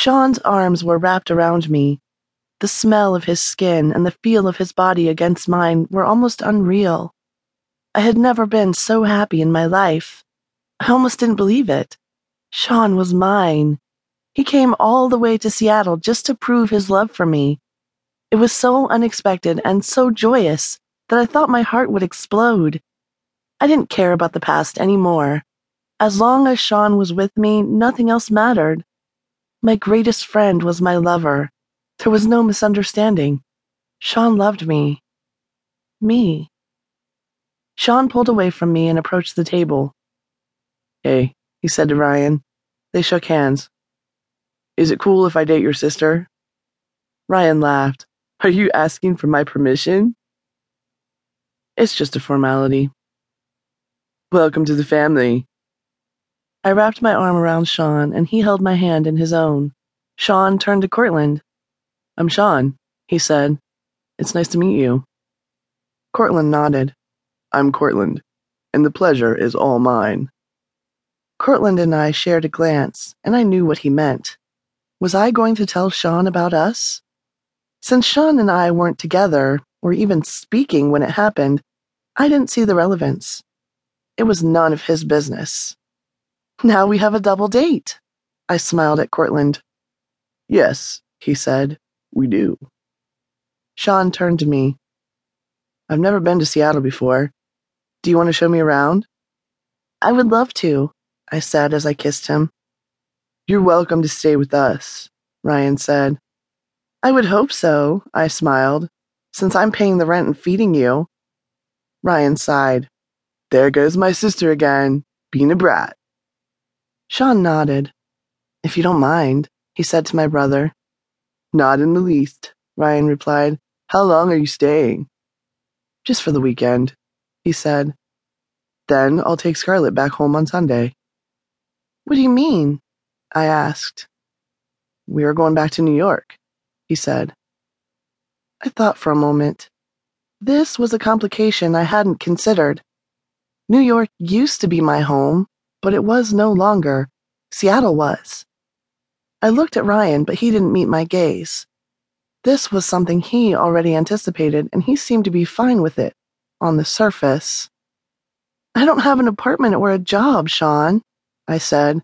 Sean's arms were wrapped around me. The smell of his skin and the feel of his body against mine were almost unreal. I had never been so happy in my life. I almost didn't believe it. Sean was mine. He came all the way to Seattle just to prove his love for me. It was so unexpected and so joyous that I thought my heart would explode. I didn't care about the past anymore. As long as Sean was with me, nothing else mattered. My greatest friend was my lover. There was no misunderstanding. Sean loved me. Me. Sean pulled away from me and approached the table. Hey, he said to Ryan. They shook hands. Is it cool if I date your sister? Ryan laughed. Are you asking for my permission? It's just a formality. Welcome to the family. I wrapped my arm around Sean and he held my hand in his own. Sean turned to Cortland. I'm Sean, he said. It's nice to meet you. Cortland nodded. I'm Cortland, and the pleasure is all mine. Cortland and I shared a glance, and I knew what he meant. Was I going to tell Sean about us? Since Sean and I weren't together, or even speaking when it happened, I didn't see the relevance. It was none of his business. Now we have a double date. I smiled at Cortland. Yes, he said, we do. Sean turned to me. I've never been to Seattle before. Do you want to show me around? I would love to, I said as I kissed him. You're welcome to stay with us, Ryan said. I would hope so, I smiled, since I'm paying the rent and feeding you. Ryan sighed. There goes my sister again, being a brat. Sean nodded. If you don't mind, he said to my brother. Not in the least, Ryan replied. How long are you staying? Just for the weekend, he said. Then I'll take Scarlet back home on Sunday. What do you mean? I asked. We are going back to New York, he said. I thought for a moment. This was a complication I hadn't considered. New York used to be my home, but it was no longer. Seattle was. I looked at Ryan, but he didn't meet my gaze. This was something he already anticipated, and he seemed to be fine with it, on the surface. I don't have an apartment or a job, Sean, I said.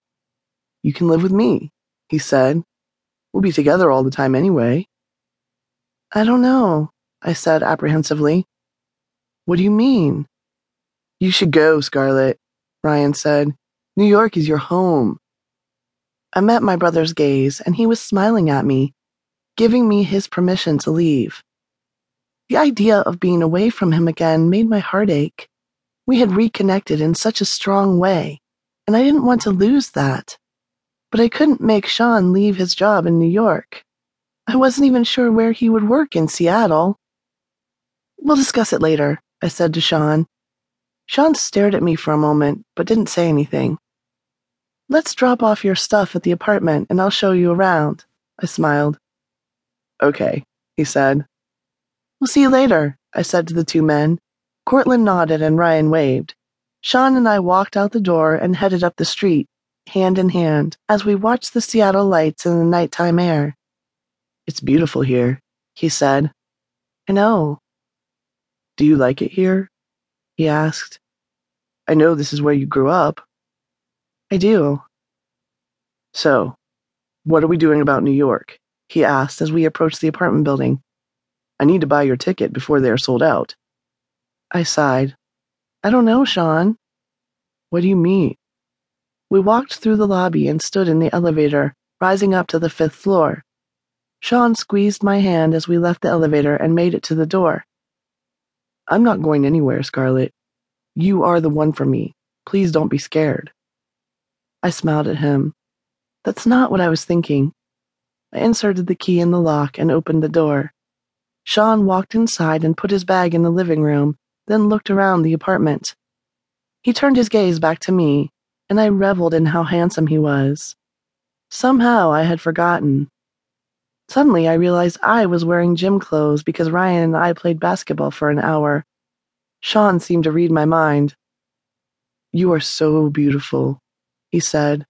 You can live with me, he said. We'll be together all the time anyway. I don't know, I said apprehensively. What do you mean? You should go, Scarlet, Ryan said. New York is your home. I met my brother's gaze, and he was smiling at me, giving me his permission to leave. The idea of being away from him again made my heart ache. We had reconnected in such a strong way, and I didn't want to lose that. But I couldn't make Sean leave his job in New York. I wasn't even sure where he would work in Seattle. We'll discuss it later, I said to Sean. Sean stared at me for a moment, but didn't say anything. Let's drop off your stuff at the apartment and I'll show you around. I smiled. Okay, he said. We'll see you later, I said to the two men. Cortland nodded and Ryan waved. Sean and I walked out the door and headed up the street, hand in hand, as we watched the Seattle lights in the nighttime air. It's beautiful here, he said. I know. Do you like it here? He asked. I know this is where you grew up. I do. So, what are we doing about New York? He asked as we approached the apartment building. I need to buy your ticket before they are sold out. I sighed. I don't know, Sean. What do you mean? We walked through the lobby and stood in the elevator, rising up to the fifth floor. Sean squeezed my hand as we left the elevator and made it to the door. I'm not going anywhere, Scarlet. You are the one for me. Please don't be scared. I smiled at him. That's not what I was thinking. I inserted the key in the lock and opened the door. Sean walked inside and put his bag in the living room, then looked around the apartment. He turned his gaze back to me, and I reveled in how handsome he was. Somehow I had forgotten. Suddenly I realized I was wearing gym clothes because Ryan and I played basketball for an hour. Sean seemed to read my mind. You are so beautiful, he said.